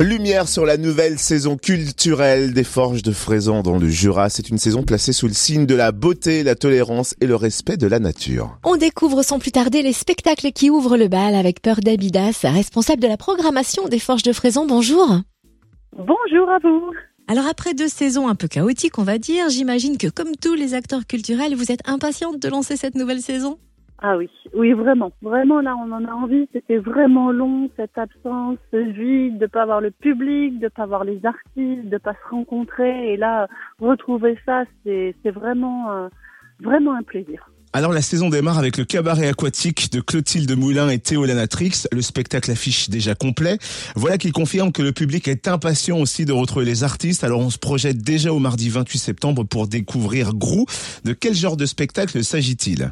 Lumière sur la nouvelle saison culturelle des Forges de Fraisan dans le Jura. C'est une saison placée sous le signe de la beauté, la tolérance et le respect de la nature. On découvre sans plus tarder les spectacles qui ouvrent le bal avec Peur d'Abidas, responsable de la programmation des Forges de Fraisan. Bonjour. Bonjour à vous. Alors après deux saisons un peu chaotiques, on va dire, j'imagine que comme tous les acteurs culturels, vous êtes impatiente de lancer cette nouvelle saison? Ah oui, oui vraiment, vraiment là on en a envie. C'était vraiment long cette absence, ce vide, de pas voir le public, de pas voir les artistes, de pas se rencontrer. Et là retrouver ça, c'est vraiment euh, vraiment un plaisir. Alors la saison démarre avec le cabaret aquatique de Clotilde Moulin et Théo Lanatrix. Le spectacle affiche déjà complet. Voilà qui confirme que le public est impatient aussi de retrouver les artistes. Alors on se projette déjà au mardi 28 septembre pour découvrir Grou. De quel genre de spectacle s'agit-il?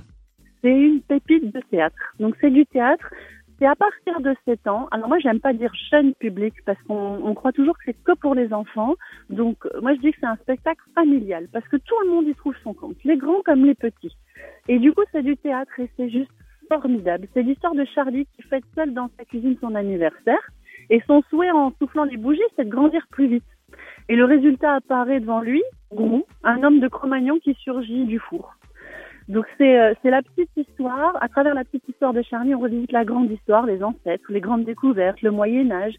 C'est une pépite de théâtre. Donc c'est du théâtre. C'est à partir de 7 ans. Alors moi, j'aime pas dire jeune public parce qu'on croit toujours que c'est que pour les enfants. Donc moi, je dis que c'est un spectacle familial parce que tout le monde y trouve son compte, les grands comme les petits. Et du coup, c'est du théâtre et c'est juste formidable. C'est l'histoire de Charlie qui fête seul dans sa cuisine son anniversaire et son souhait en soufflant les bougies, c'est de grandir plus vite. Et le résultat apparaît devant lui, Grou, un homme de Cro-Magnon qui surgit du four. Donc c'est euh, la petite histoire. À travers la petite histoire de Charlie, on revisite la grande histoire, les ancêtres, les grandes découvertes, le Moyen Âge.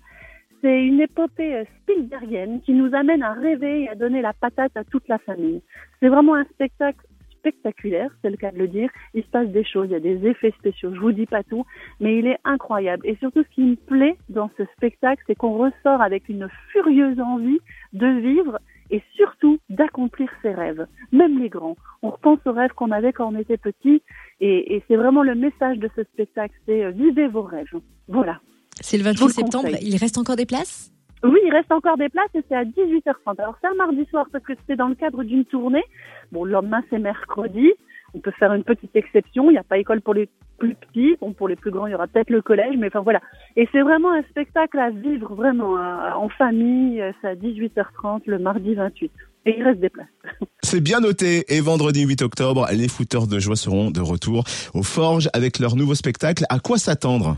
C'est une épopée euh, Spielbergienne qui nous amène à rêver et à donner la patate à toute la famille. C'est vraiment un spectacle spectaculaire, c'est le cas de le dire. Il se passe des choses, il y a des effets spéciaux. Je vous dis pas tout, mais il est incroyable. Et surtout, ce qui me plaît dans ce spectacle, c'est qu'on ressort avec une furieuse envie de vivre et surtout d'accomplir ses rêves, même les grands. On repense aux rêves qu'on avait quand on était petit et, et c'est vraiment le message de ce spectacle, c'est euh, vivez vos rêves. Voilà. C'est le 28 septembre, il reste encore des places? Oui, il reste encore des places et c'est à 18h30. Alors c'est un mardi soir parce que c'est dans le cadre d'une tournée. Bon, le lendemain c'est mercredi. On peut faire une petite exception. Il n'y a pas école pour les plus petits. Bon, pour les plus grands, il y aura peut-être le collège, mais enfin voilà. Et c'est vraiment un spectacle à vivre vraiment en famille. C'est à 18h30 le mardi 28. Et il reste des places. C'est bien noté. Et vendredi 8 octobre, les footeurs de joie seront de retour aux Forges avec leur nouveau spectacle. À quoi s'attendre?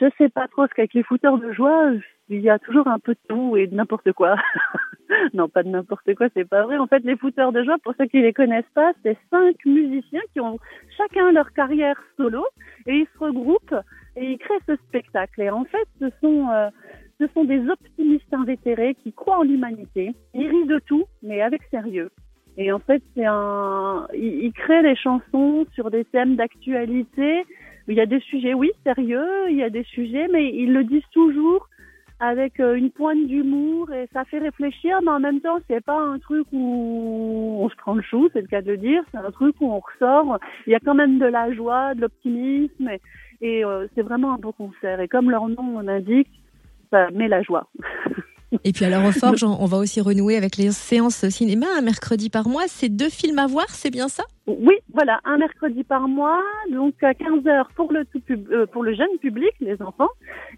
Je sais pas trop, parce qu'avec les footeurs de joie, il y a toujours un peu de tout et de n'importe quoi. non, pas de n'importe quoi, c'est pas vrai. En fait, les footeurs de joie, pour ceux qui les connaissent pas, c'est cinq musiciens qui ont chacun leur carrière solo et ils se regroupent et ils créent ce spectacle. Et en fait, ce sont euh, ce sont des optimistes invétérés qui croient en l'humanité. Ils rient de tout, mais avec sérieux. Et en fait, c'est un, ils, créent des chansons sur des thèmes d'actualité. Il y a des sujets, oui, sérieux. Il y a des sujets, mais ils le disent toujours avec euh, une pointe d'humour et ça fait réfléchir, mais en même temps, c'est pas un truc où on se prend le chou, c'est le cas de le dire, c'est un truc où on ressort. Il y a quand même de la joie, de l'optimisme et, et euh, c'est vraiment un beau concert. Et comme leur nom l'indique, ça met la joie. Et puis alors au Forge, on va aussi renouer avec les séances cinéma un mercredi par mois. C'est deux films à voir, c'est bien ça? Oui, voilà, un mercredi par mois, donc à 15h pour le tout euh, pour le jeune public, les enfants,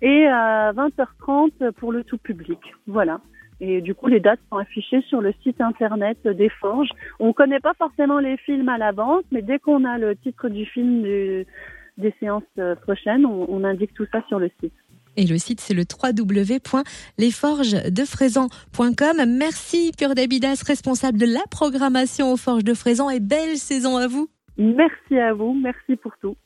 et à 20h30 pour le tout public. Voilà. Et du coup, les dates sont affichées sur le site internet des Forges. On connaît pas forcément les films à l'avance, mais dès qu'on a le titre du film des séances euh, prochaines, on indique tout ça sur le site. Et le site, c'est le www.lesforgesdefraisan.com. Merci Pure Dabidas, responsable de la programmation aux Forges de Fraisan et belle saison à vous. Merci à vous, merci pour tout.